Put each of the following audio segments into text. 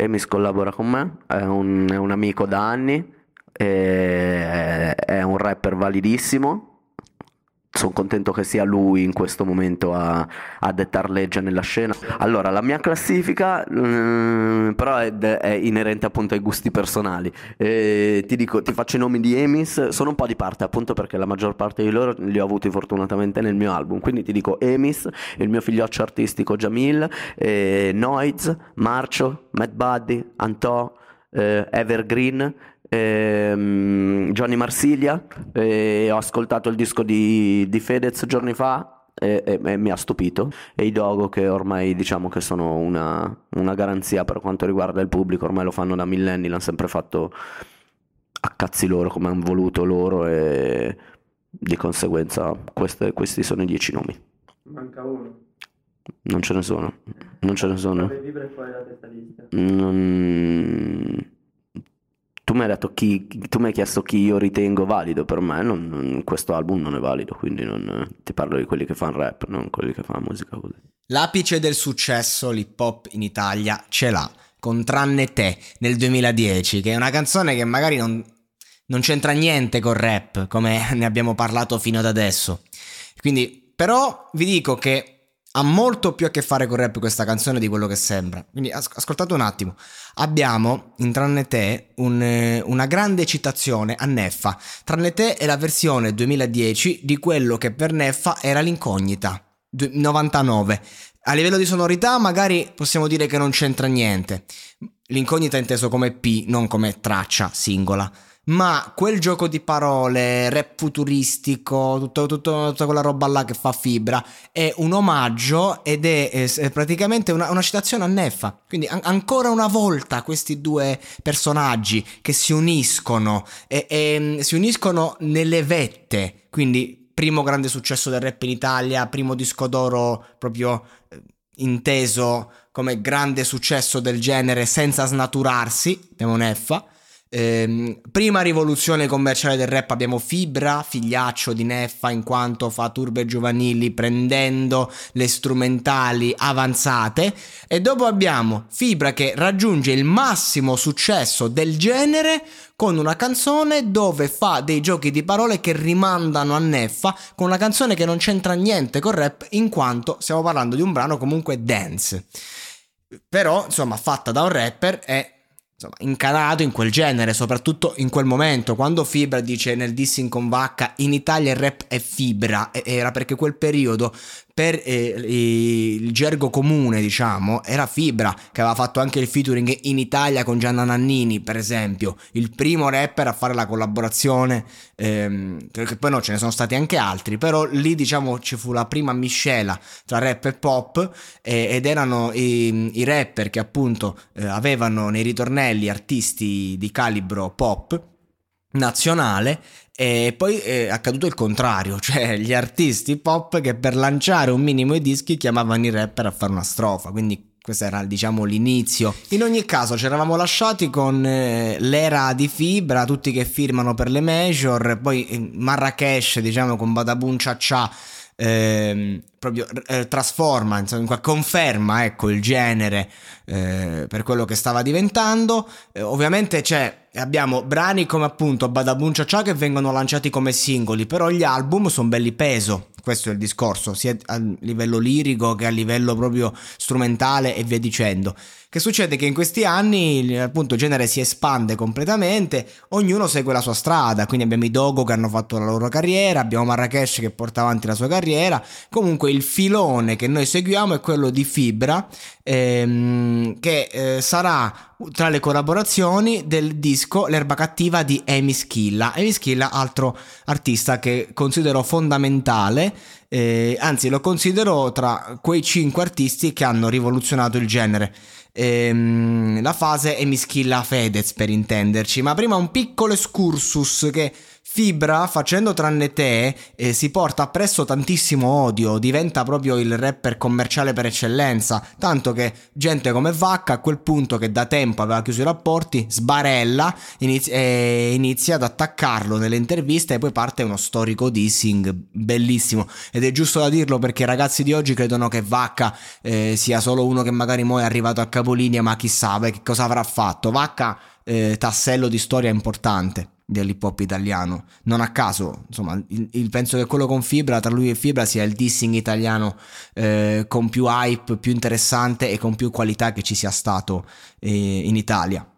Emis collabora con me, è un, è un amico da anni, è, è un rapper validissimo. Sono contento che sia lui in questo momento a, a dettar legge nella scena. Allora, la mia classifica, mm, però, è, è inerente appunto ai gusti personali. E ti dico, ti faccio i nomi di Emis, sono un po' di parte appunto perché la maggior parte di loro li ho avuti fortunatamente nel mio album. Quindi ti dico Emis, il mio figlioccio artistico Jamil, eh, Noiz, Marcio, Matt Buddy, Antò, eh, Evergreen ehm, Johnny Marsiglia e ho ascoltato il disco di, di Fedez giorni fa e, e- e mi ha stupito e i Dogo che ormai diciamo che sono una, una garanzia per quanto riguarda il pubblico ormai lo fanno da millenni l'hanno sempre fatto a cazzi loro come hanno voluto loro e di conseguenza queste- questi sono i dieci nomi Manca uno. non ce ne sono non ce ne sono. Non- Tu mi hai detto chi, tu mi hai chiesto chi io ritengo valido, per me non- non- questo album non è valido, quindi non- ti parlo di quelli che fanno rap, non quelli che fanno musica così. L'apice del successo l'hip hop in Italia ce l'ha con Tranne te nel 2010, che è una canzone che magari non, non c'entra niente col rap, come ne abbiamo parlato fino ad adesso. Quindi, però, vi dico che ha molto più a che fare con rap questa canzone di quello che sembra. Quindi, as- ascoltate un attimo. Abbiamo in Tranne te un, eh, una grande citazione a Neffa. Tranne te è la versione 2010 di quello che per Neffa era l'incognita. Du- 99. A livello di sonorità magari possiamo dire che non c'entra niente. L'incognita è inteso come P, non come traccia singola. Ma quel gioco di parole, rap futuristico, tutto- tutto- tutta quella roba là che fa fibra, è un omaggio ed è, è praticamente una, una citazione a Neffa. Quindi an- ancora una volta questi due personaggi che si uniscono e, e, mm, si uniscono nelle vette. Quindi primo grande successo del rap in Italia, primo disco d'oro proprio eh, inteso come grande successo del genere senza snaturarsi, abbiamo Neffa. Ehm, prima rivoluzione commerciale del rap abbiamo Fibra, figliaccio di Neffa in quanto fa turbe giovanili prendendo le strumentali avanzate. E dopo abbiamo Fibra che raggiunge il massimo successo del genere con una canzone dove fa dei giochi di parole che rimandano a Neffa con una canzone che non c'entra niente col rap in quanto stiamo parlando di un brano comunque dance. Però insomma fatta da un rapper è insomma, incanato in quel genere, soprattutto in quel momento, quando Fibra dice nel dissing con Vacca in Italia il rap è fibra, era perché quel periodo per eh, il gergo comune, diciamo, era Fibra, che aveva fatto anche il featuring in Italia con Gianna Nannini, per esempio, il primo rapper a fare la collaborazione, ehm, perché poi no, ce ne sono stati anche altri, però lì diciamo ci fu la prima miscela tra rap e pop eh, ed erano i, i rapper che appunto eh, avevano nei ritornelli artisti di calibro pop nazionale e poi è accaduto il contrario, cioè gli artisti pop che per lanciare un minimo i dischi chiamavano i rapper a fare una strofa, quindi questo era diciamo l'inizio. In ogni caso ci eravamo lasciati con eh, l'era di Fibra, tutti che firmano per le major, poi eh, Marrakesh diciamo con Badabun Cha Ehm, proprio eh, trasforma, insomma, conferma ecco il genere eh, per quello che stava diventando. Eh, ovviamente c'è, abbiamo brani come appunto Badabun Cha che vengono lanciati come singoli, però gli album sono belli peso. questo è il discorso, sia a livello lirico che a livello proprio strumentale e via dicendo. Che succede? Che in questi anni appunto il genere si espande completamente, ognuno segue la sua strada, quindi abbiamo i Dogo che hanno fatto la loro carriera, abbiamo Marrakesh che porta avanti la sua carriera, comunque il filone che noi seguiamo è quello di Fibra, ehm, che eh, sarà tra le collaborazioni del disco L'erba cattiva di Amy Schilla. Amy Schilla, altro artista che considero fondamentale, eh, anzi lo considero tra quei cinque artisti che hanno rivoluzionato il genere ehm, la fase e mi schilla Fedez per intenderci, ma prima un piccolo excursus che Fibra, facendo tranne te, eh, si porta appresso tantissimo odio, diventa proprio il rapper commerciale per eccellenza, tanto che gente come Vacca a quel punto che da tempo aveva chiuso i rapporti, sbarella iniz- e inizia ad attaccarlo nelle interviste e poi parte uno storico dissing bellissimo. Ed è giusto da dirlo perché i ragazzi di oggi credono che Vacca eh, sia solo uno che magari mo è arrivato a capolinea ma chissà che cosa avrà fatto, Vacca eh, tassello di storia importante dell'hip hop italiano. Non a caso, insomma, il, il, penso che quello con Fibra, tra lui e Fibra, sia il dissing italiano eh, con più hype, più interessante e con più qualità che ci sia stato eh, in Italia.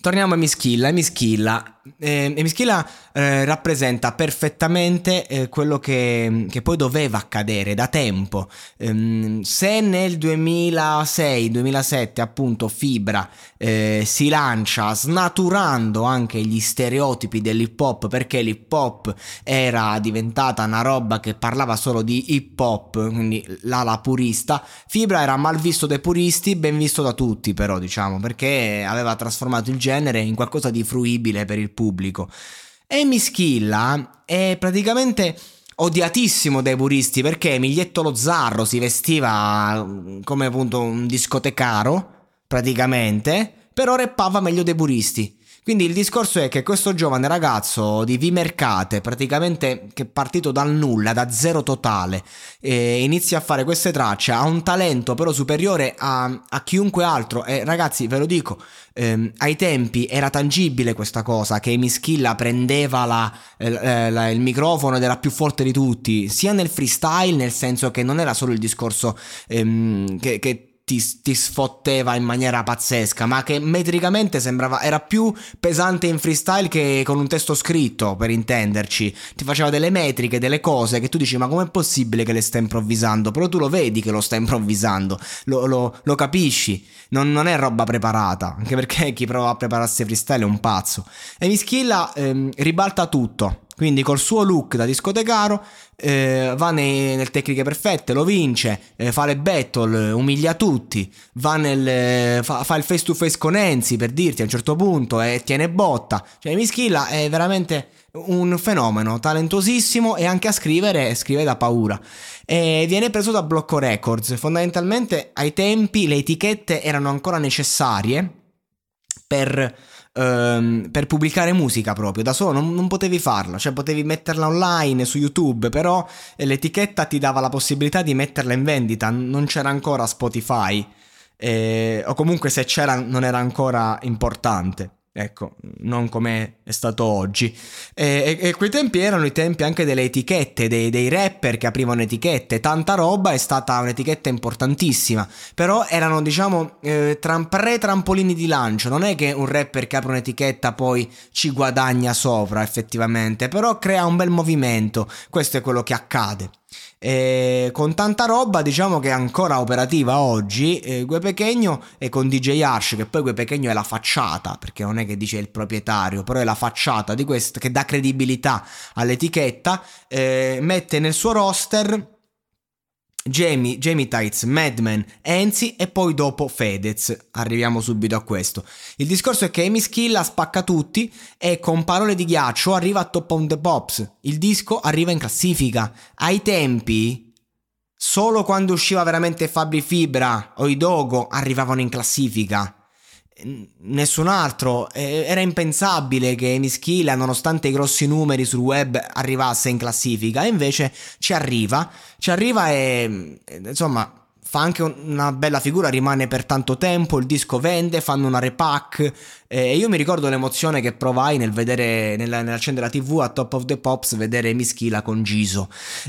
Torniamo a Mischilla. Mischilla, eh, Mischilla eh, rappresenta perfettamente eh, quello che, che, poi doveva accadere da tempo. Ehm, se nel 2006-2007 appunto Fibra eh, si lancia snaturando anche gli stereotipi dell'hip hop perché l'hip hop era diventata una roba che parlava solo di hip hop, quindi l'ala purista, Fibra era mal visto dai puristi, ben visto da tutti però diciamo perché aveva trasformato il genere in qualcosa di fruibile per il pubblico. E Mischilla è praticamente odiatissimo dai puristi perché Miglietto lo Zarro si vestiva mm, come appunto un discotecaro, praticamente, però reppava meglio dei puristi. Quindi il discorso è che questo giovane ragazzo di Vimercate, praticamente che è partito dal nulla, da zero totale, inizia a fare queste tracce, ha un talento però superiore a, a chiunque altro. E ragazzi, ve lo dico, ehm, ai tempi era tangibile questa cosa, che Mischilla prendeva la, eh, la, il microfono ed era più forte di tutti, sia nel freestyle, nel senso che non era solo il discorso ehm, che, che ti, ti, sfotteva in maniera pazzesca, ma che metricamente sembrava era più pesante in freestyle che con un testo scritto, per intenderci. Ti faceva delle metriche, delle cose che tu dici: Ma com'è possibile che le sta improvvisando? Però tu lo vedi che lo sta improvvisando, lo, lo, lo capisci. Non, non, è roba preparata, anche perché chi prova a prepararsi freestyle è un pazzo. E Mischilla ehm, ribalta tutto. Quindi col suo look da discotecaro eh, va nei, nel tecniche perfette, lo vince, eh, fa le battle, umiglia tutti, nel, eh, fa, fa, il face to face con Enzi per dirti a un certo punto e tiene botta. Cioè Mischilla è veramente un fenomeno, talentosissimo e anche a scrivere scrive da paura. E viene preso da Blocco Records. Fondamentalmente ai tempi le etichette erano ancora necessarie per ehm, per pubblicare musica proprio, da solo non, non, potevi farla, cioè potevi metterla online su YouTube, però l'etichetta ti dava la possibilità di metterla in vendita, non c'era ancora Spotify, eh, o comunque se c'era non era ancora importante. Ecco, non come è stato oggi. E, e, e, quei tempi erano i tempi anche delle etichette, dei, dei, rapper che aprivano etichette. Tanta roba è stata un'etichetta importantissima. Però erano, diciamo, eh, tram- pre-trampolini di lancio. Non è che un rapper che apre un'etichetta poi ci guadagna sopra, effettivamente. Però crea un bel movimento. Questo è quello che accade. E con tanta roba diciamo che è ancora operativa oggi eh, Gue Pechegno e con DJ Arsh che poi Gue Pechegno è la facciata perché non è che dice il proprietario però è la facciata di questo che dà credibilità all'etichetta eh, mette nel suo roster Jamie, Jamie Tights, Madman, Enzi e poi dopo Fedez. Arriviamo subito a questo. Il discorso è che Amy Schilla spacca tutti e con parole di ghiaccio arriva a Top on the Pops. Il disco arriva in classifica. Ai tempi, solo quando usciva veramente Fabri Fibra o i Dogo arrivavano in classifica nessun altro. Era impensabile che Mischila, nonostante i grossi numeri sul web, arrivasse in classifica. E invece ci arriva, ci arriva e insomma fa anche una bella figura, rimane per tanto tempo, il disco vende, fanno una repack e io mi ricordo l'emozione che provai nel vedere, nell'accendere la tv a Top of the Pops, vedere Mischila con Giso,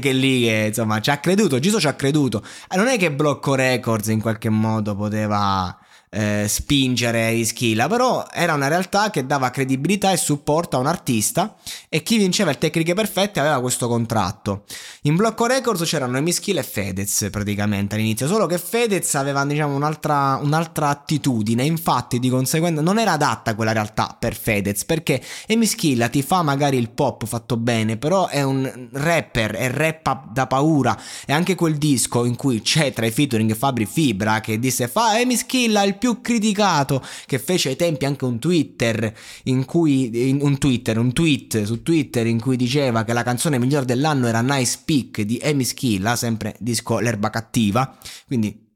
che lì che, insomma ci ha creduto, Giso ci ha creduto. Non è che Blocco Records in qualche modo poteva eh, spingere Ischila, però era una realtà che dava credibilità e supporto a un artista e chi vinceva il Tecniche Perfette aveva questo contratto. In Blocco Records c'erano Emischila e Fedez praticamente all'inizio, solo che Fedez aveva diciamo un'altra, un'altra attitudine, infatti di conseguenza non era adatta quella realtà per Fedez perché Emischilla ti fa magari il pop fatto bene, però è un rapper, è rap da paura e anche quel disco in cui c'è tra i featuring Fabri Fibra che disse fa Emischilla il più criticato, che fece ai tempi anche un Twitter in cui in, un Twitter, un tweet su Twitter in cui diceva che la canzone migliore dell'anno era Nice Peak di Amy Schilla, sempre disco L'erba cattiva, quindi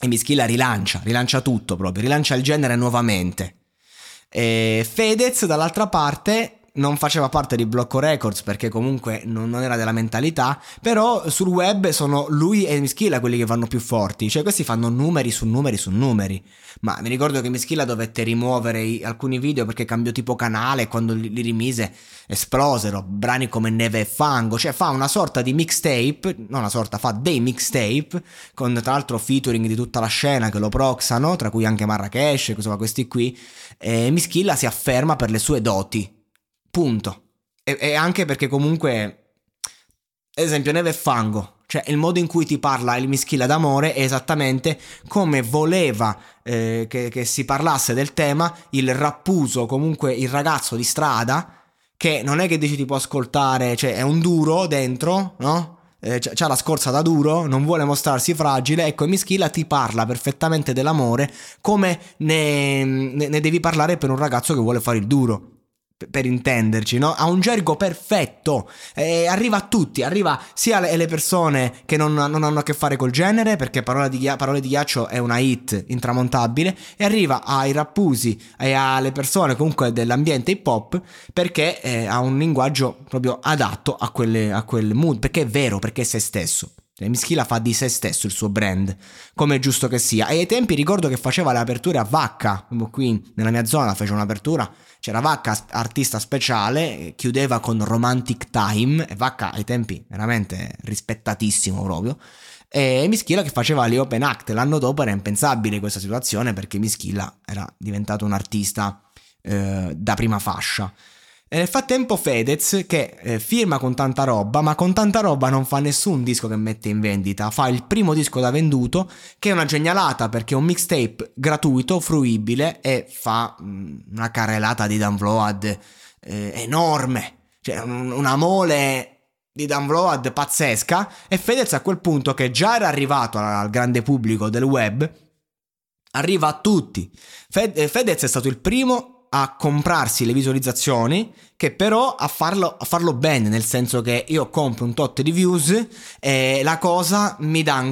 Amy Schilla rilancia, rilancia tutto proprio, rilancia il genere nuovamente. E Fedez dall'altra parte non faceva parte di Blocco Records perché comunque non, era della mentalità, però sul web sono lui e Mischilla quelli che vanno più forti, cioè questi fanno numeri su numeri su numeri, ma mi ricordo che Mischilla dovette rimuovere i, alcuni video perché cambiò tipo canale e quando li, li, rimise esplosero, brani come Neve e Fango, cioè fa una sorta di mixtape, non una sorta, fa dei mixtape, con tra l'altro featuring di tutta la scena che lo proxano, tra cui anche Marrakesh, questi qui, e Mischilla si afferma per le sue doti Punto. E, e anche perché comunque, ad esempio, Neve e Fango, cioè il modo in cui ti parla il Mischilla d'amore è esattamente come voleva eh, che, che, si parlasse del tema il rappuso, comunque il ragazzo di strada, che non è che dici ti può ascoltare, cioè è un duro dentro, no? Eh, c'ha la scorza da duro, non vuole mostrarsi fragile, ecco, Mischilla ti parla perfettamente dell'amore come ne, ne, ne devi parlare per un ragazzo che vuole fare il duro per intenderci, no? Ha un gergo perfetto, e arriva a tutti, arriva sia alle persone che non, non, hanno a che fare col genere, perché Parole di, Parole di Ghiaccio è una hit intramontabile, e arriva ai rappusi e alle persone comunque dell'ambiente hip hop, perché eh, ha un linguaggio proprio adatto a, quelle, a quel mood, perché è vero, perché è se stesso. Mischila fa di se stesso il suo brand, come è giusto che sia. E ai tempi ricordo che faceva le aperture a Vacca, qui nella mia zona fece un'apertura c'era Vacca, artista speciale, chiudeva con Romantic Time, e Vacca ai tempi veramente rispettatissimo proprio, e Mischilla che faceva le open act. L'anno dopo era impensabile questa situazione perché Mischilla era diventato un artista eh, da prima fascia. E nel frattempo Fedez che eh, firma con tanta roba, ma con tanta roba non fa nessun disco che mette in vendita, fa il primo disco da venduto, che è una genialata perché è un mixtape gratuito, fruibile e fa mh, mm, una carrellata di download eh, enorme, cioè un, una mole di download pazzesca. E Fedez a quel punto che già era arrivato al grande pubblico del web, arriva a tutti. Fedez è stato il primo a comprarsi le visualizzazioni che però a farlo, a farlo bene, nel senso che io compro un tot di views e la cosa mi dà,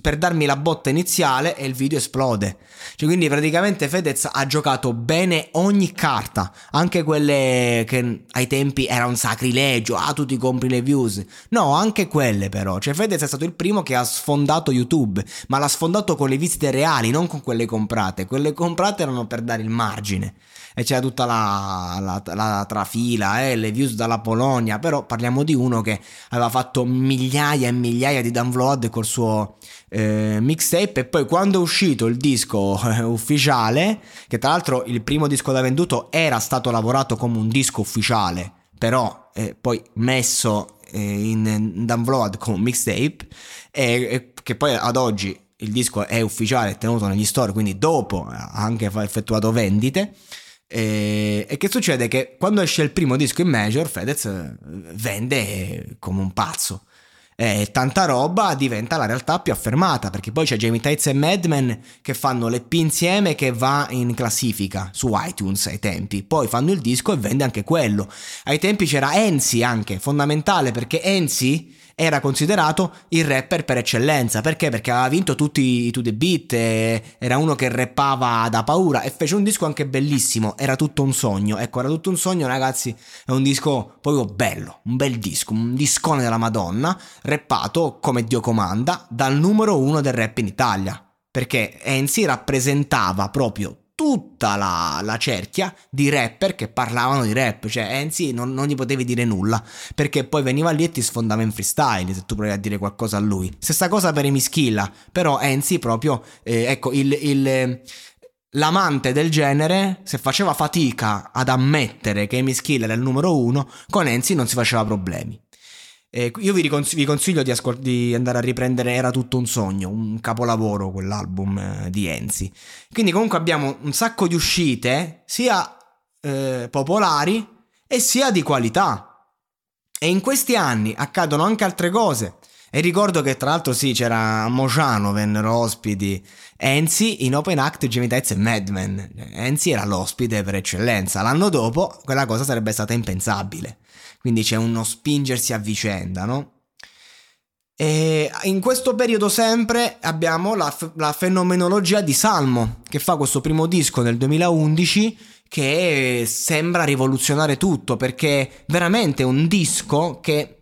per darmi la botta iniziale e il video esplode. Cioè, quindi praticamente Fedez ha giocato bene ogni carta, anche quelle che ai tempi era un sacrilegio, ah tu ti compri le views. No, anche quelle però. Cioè Fedez è stato il primo che ha sfondato YouTube, ma l'ha sfondato con le visite reali, non con quelle comprate. Quelle comprate erano per dare il margine e c'era tutta la, la, la trafila, eh, le views dalla Polonia, però parliamo di uno che aveva fatto migliaia e migliaia di download col suo eh, mixtape e poi quando è uscito il disco eh, ufficiale, che tra l'altro il primo disco da venduto era stato lavorato come un disco ufficiale, però eh, poi messo eh, in download come mixtape, che poi ad oggi il disco è ufficiale, è tenuto negli store, quindi dopo ha anche effettuato vendite. E, e, che succede? Che quando esce il primo disco in major, Fedez eh, vende come un pazzo. E tanta roba diventa la realtà più affermata, perché poi c'è Jamie Tights e Madman che fanno l'EP insieme che va in classifica su iTunes ai tempi. Poi fanno il disco e vende anche quello. Ai tempi c'era Enzi anche, fondamentale perché Enzi era considerato il rapper per eccellenza. Perché? Perché aveva vinto tutti i To The Beat, era uno che rappava da paura e fece un disco anche bellissimo, era tutto un sogno. Ecco, era tutto un sogno ragazzi, è un disco proprio bello, un bel disco, un discone della Madonna, rappato come Dio comanda dal numero uno del rap in Italia. Perché Enzi rappresentava proprio tutta la, la, cerchia di rapper che parlavano di rap, cioè Enzi non, non, gli potevi dire nulla, perché poi veniva lì e ti sfondava in freestyle se tu provi a dire qualcosa a lui. Stessa cosa per Emischilla, però Enzi proprio, eh, ecco, il, il, l'amante del genere, se faceva fatica ad ammettere che Emischilla era il numero uno, con Enzi non si faceva problemi. Eh, io vi, ricons- vi consiglio di, ascol- di, andare a riprendere Era tutto un sogno, un capolavoro quell'album eh, di Enzi. Quindi comunque abbiamo un sacco di uscite, sia eh, popolari e sia di qualità. E in questi anni accadono anche altre cose. E ricordo che tra l'altro sì, c'era Mociano, vennero ospiti Enzi in Open Act, Jimmy Tights e Madman. Enzi era l'ospite per eccellenza. L'anno dopo quella cosa sarebbe stata impensabile quindi c'è uno spingersi a vicenda, no? E in questo periodo sempre abbiamo la, la, fenomenologia di Salmo, che fa questo primo disco nel 2011 che sembra rivoluzionare tutto, perché è veramente un disco che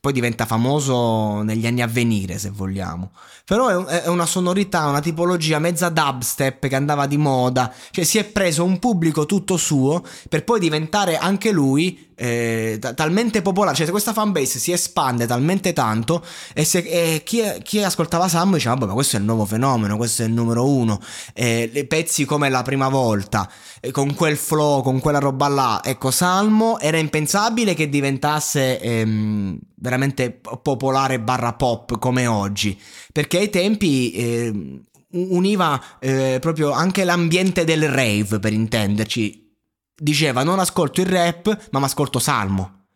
poi diventa famoso negli anni a venire se vogliamo però è, una sonorità una tipologia mezza dubstep che andava di moda cioè si è preso un pubblico tutto suo per poi diventare anche lui eh, talmente popolare, cioè questa fanbase si espande talmente tanto e, se, e chi, chi, ascoltava Sam diceva vabbè ma questo è il nuovo fenomeno, questo è il numero uno, eh, pezzi come la prima volta, eh, con quel flow, con quella roba là, ecco Salmo era impensabile che diventasse ehm, veramente popolare barra pop come oggi, perché ai tempi... Eh, univa proprio anche l'ambiente del rave per intenderci diceva non ascolto il rap ma mi ascolto Salmo.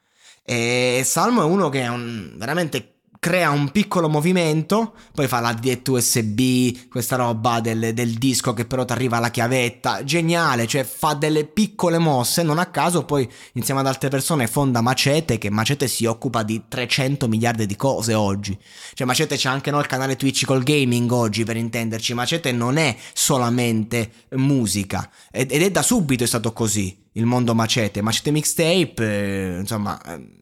E Salmo è uno che è un, veramente crea un piccolo movimento, poi fa la DT USB, questa roba del, del disco che però ti arriva la chiavetta, geniale, cioè fa delle piccole mosse, non a caso poi insieme ad altre persone fonda Macete, che Macete si occupa di 300 miliardi di cose oggi, cioè Macete c'è anche no, il canale Twitch col gaming oggi per intenderci, Macete non è solamente musica, ed, ed è da subito è stato così il mondo Macete, Macete Mixtape, eh, insomma... Eh,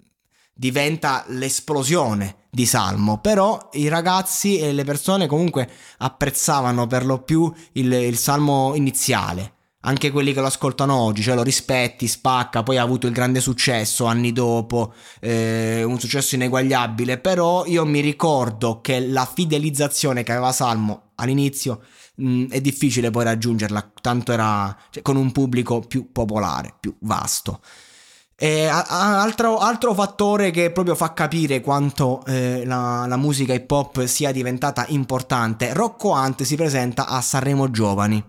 diventa l'esplosione di Salmo, però i ragazzi e le persone comunque apprezzavano per lo più il, il Salmo iniziale, anche quelli che lo ascoltano oggi, cioè lo rispetti, spacca, poi ha avuto il grande successo anni dopo, eh, un successo ineguagliabile, però io mi ricordo che la fidelizzazione che aveva Salmo all'inizio mh, mm, è difficile poi raggiungerla, tanto era cioè, con un pubblico più popolare, più vasto. E altro, altro, fattore che proprio fa capire quanto eh, la, la, musica hip hop sia diventata importante, Rocco Hunt si presenta a Sanremo Giovani.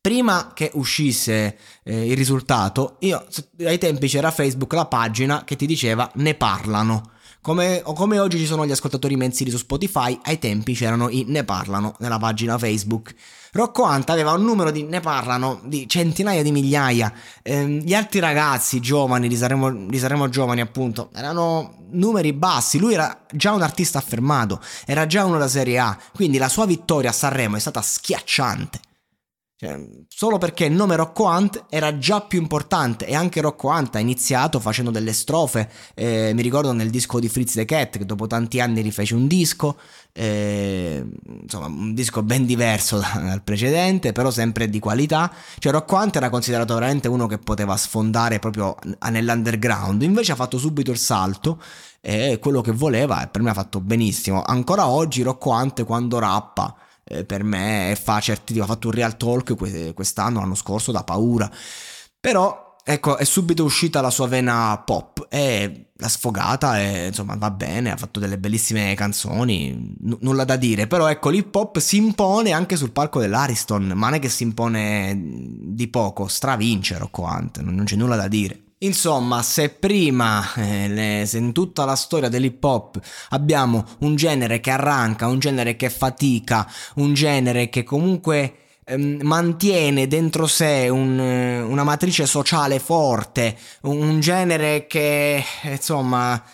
Prima che uscisse eh, il risultato, io ai tempi c'era Facebook la pagina che ti diceva ne parlano. Come, come, oggi ci sono gli ascoltatori mensili su Spotify, ai tempi c'erano i Ne Parlano nella pagina Facebook. Rocco Hunt aveva un numero di Ne Parlano di centinaia di migliaia. Eh, gli altri ragazzi giovani di Saremo, Giovani, appunto, erano numeri bassi. Lui era già un artista affermato, era già uno da Serie A. Quindi la sua vittoria a Sanremo è stata schiacciante. Cioè, solo perché il nome Rocco Hunt era già più importante e anche Rocco Hunt ha iniziato facendo delle strofe, eh, mi ricordo nel disco di Fritz the Cat che dopo tanti anni rifece un disco, eh, insomma un disco ben diverso dal precedente però sempre di qualità, cioè Rocco Hunt era considerato veramente uno che poteva sfondare proprio nell'underground, invece ha fatto subito il salto e quello che voleva e per me ha fatto benissimo, ancora oggi Rocco Hunt quando rappa eh, per me fa certi ha fatto un real talk quest'anno, l'anno scorso, da paura. Però, ecco, è subito uscita la sua vena pop e l'ha sfogata e insomma va bene, ha fatto delle bellissime canzoni, n- nulla da dire. Però ecco, l'hip hop si impone anche sul palco dell'Ariston, ma non è che si impone di poco, stravince Rocco Hunt, non c'è nulla da dire. Insomma, se prima eh, se in tutta la storia dell'hip hop abbiamo un genere che arranca, un genere che fatica, un genere che comunque ehm, mantiene dentro sé un, una matrice sociale forte, un, genere che insomma eh,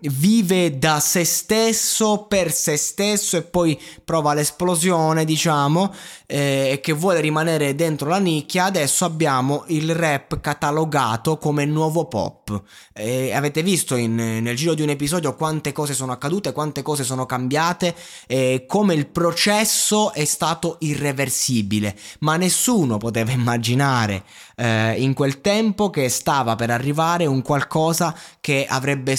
vive da se stesso, per se stesso e poi prova l'esplosione, diciamo, eh, e che vuole rimanere dentro la nicchia, adesso abbiamo il rap catalogato come nuovo pop. Eh, avete visto in, nel giro di un episodio quante cose sono accadute, quante cose sono cambiate, eh, come il processo è stato irreversibile, ma nessuno poteva immaginare eh, in quel tempo che stava per arrivare un qualcosa che avrebbe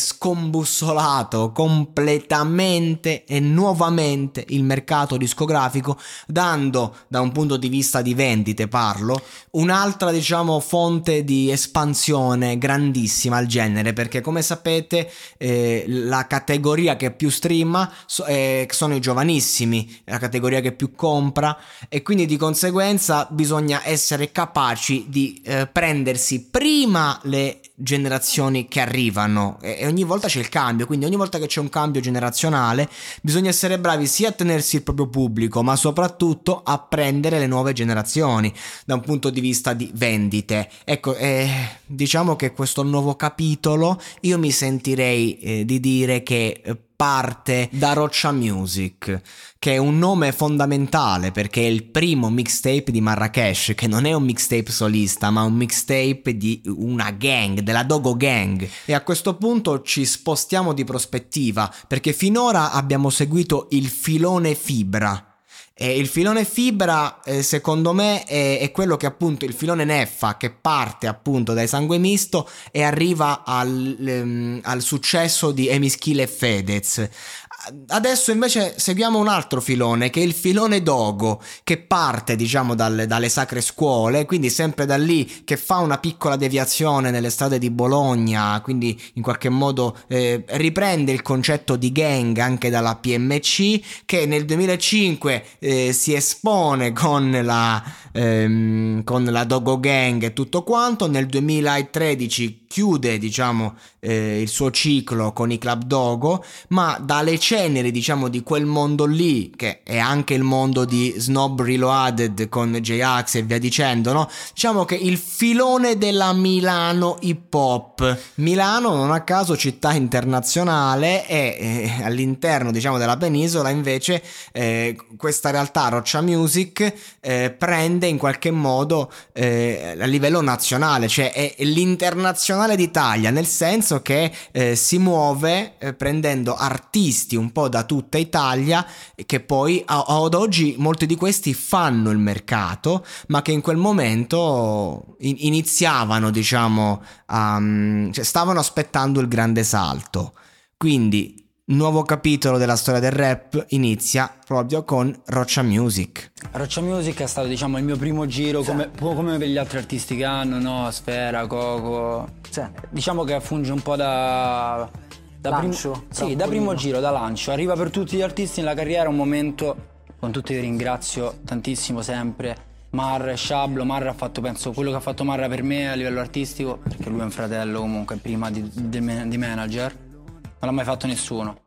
scombussolato completamente e nuovamente il mercato discografico, dando da un punto di vista di vendite, parlo, un'altra diciamo fonte di espansione grandissima al genere, perché come sapete eh, la categoria che più streama so, eh, sono i giovanissimi, la categoria che più compra e quindi di conseguenza bisogna essere capaci di eh, prendersi prima le generazioni che arrivano e, ogni volta c'è il cambio, quindi ogni volta che c'è un cambio generazionale bisogna essere bravi sia a tenersi il proprio pubblico, ma soprattutto a prendere le nuove generazioni da un punto di vista di vendite. Ecco, eh, diciamo che questo nuovo capitolo io mi sentirei eh, di dire che eh, parte da Roccia Music, che è un nome fondamentale perché è il primo mixtape di Marrakesh, che non è un mixtape solista, ma un mixtape di una gang, della Dogo Gang. E a questo punto ci spostiamo di prospettiva, perché finora abbiamo seguito il filone fibra. E il filone fibra, eh, secondo me, è, è, quello che appunto il filone neffa che parte appunto dai sangue misto e arriva al, um, al successo di Emischile e Fedez. Adesso invece seguiamo un altro filone che è il filone Dogo che parte diciamo dalle, dalle, sacre scuole, quindi sempre da lì che fa una piccola deviazione nelle strade di Bologna, quindi in qualche modo eh, riprende il concetto di gang anche dalla PMC che nel 2005 eh, si espone con la, ehm, con la Dogo Gang e tutto quanto, nel 2013 chiude diciamo eh, il suo ciclo con i Club Dogo, ma dalle ceneri, diciamo, di quel mondo lì, che è anche il mondo di Snob Reloaded con J-Ax e via dicendo, no? Diciamo che il filone della Milano hip hop. Milano, non a caso, città internazionale e eh, all'interno, diciamo, della penisola, invece, eh, questa realtà Roccia Music eh, prende in qualche modo eh, a livello nazionale, cioè è l'internazionale d'Italia, nel senso che eh, si muove eh, prendendo artisti un po' da tutta Italia che poi ad oggi molti di questi fanno il mercato ma che in quel momento in- iniziavano diciamo a, cioè stavano aspettando il grande salto quindi nuovo capitolo della storia del rap inizia proprio con Roccia Music. Roccia Music è stato diciamo il mio primo giro sì. come, come, per gli altri artisti che hanno, no? Sfera, Coco. Sì. Diciamo che funge un po' da da, prim- sì, da primo giro, da lancio. Arriva per tutti gli artisti nella carriera un momento, con tutti vi ringrazio tantissimo sempre. Marra e Sciablo, Marra ha fatto penso quello che ha fatto Marra per me a livello artistico, perché lui è un fratello comunque prima di, di, di manager, non l'ha mai fatto nessuno.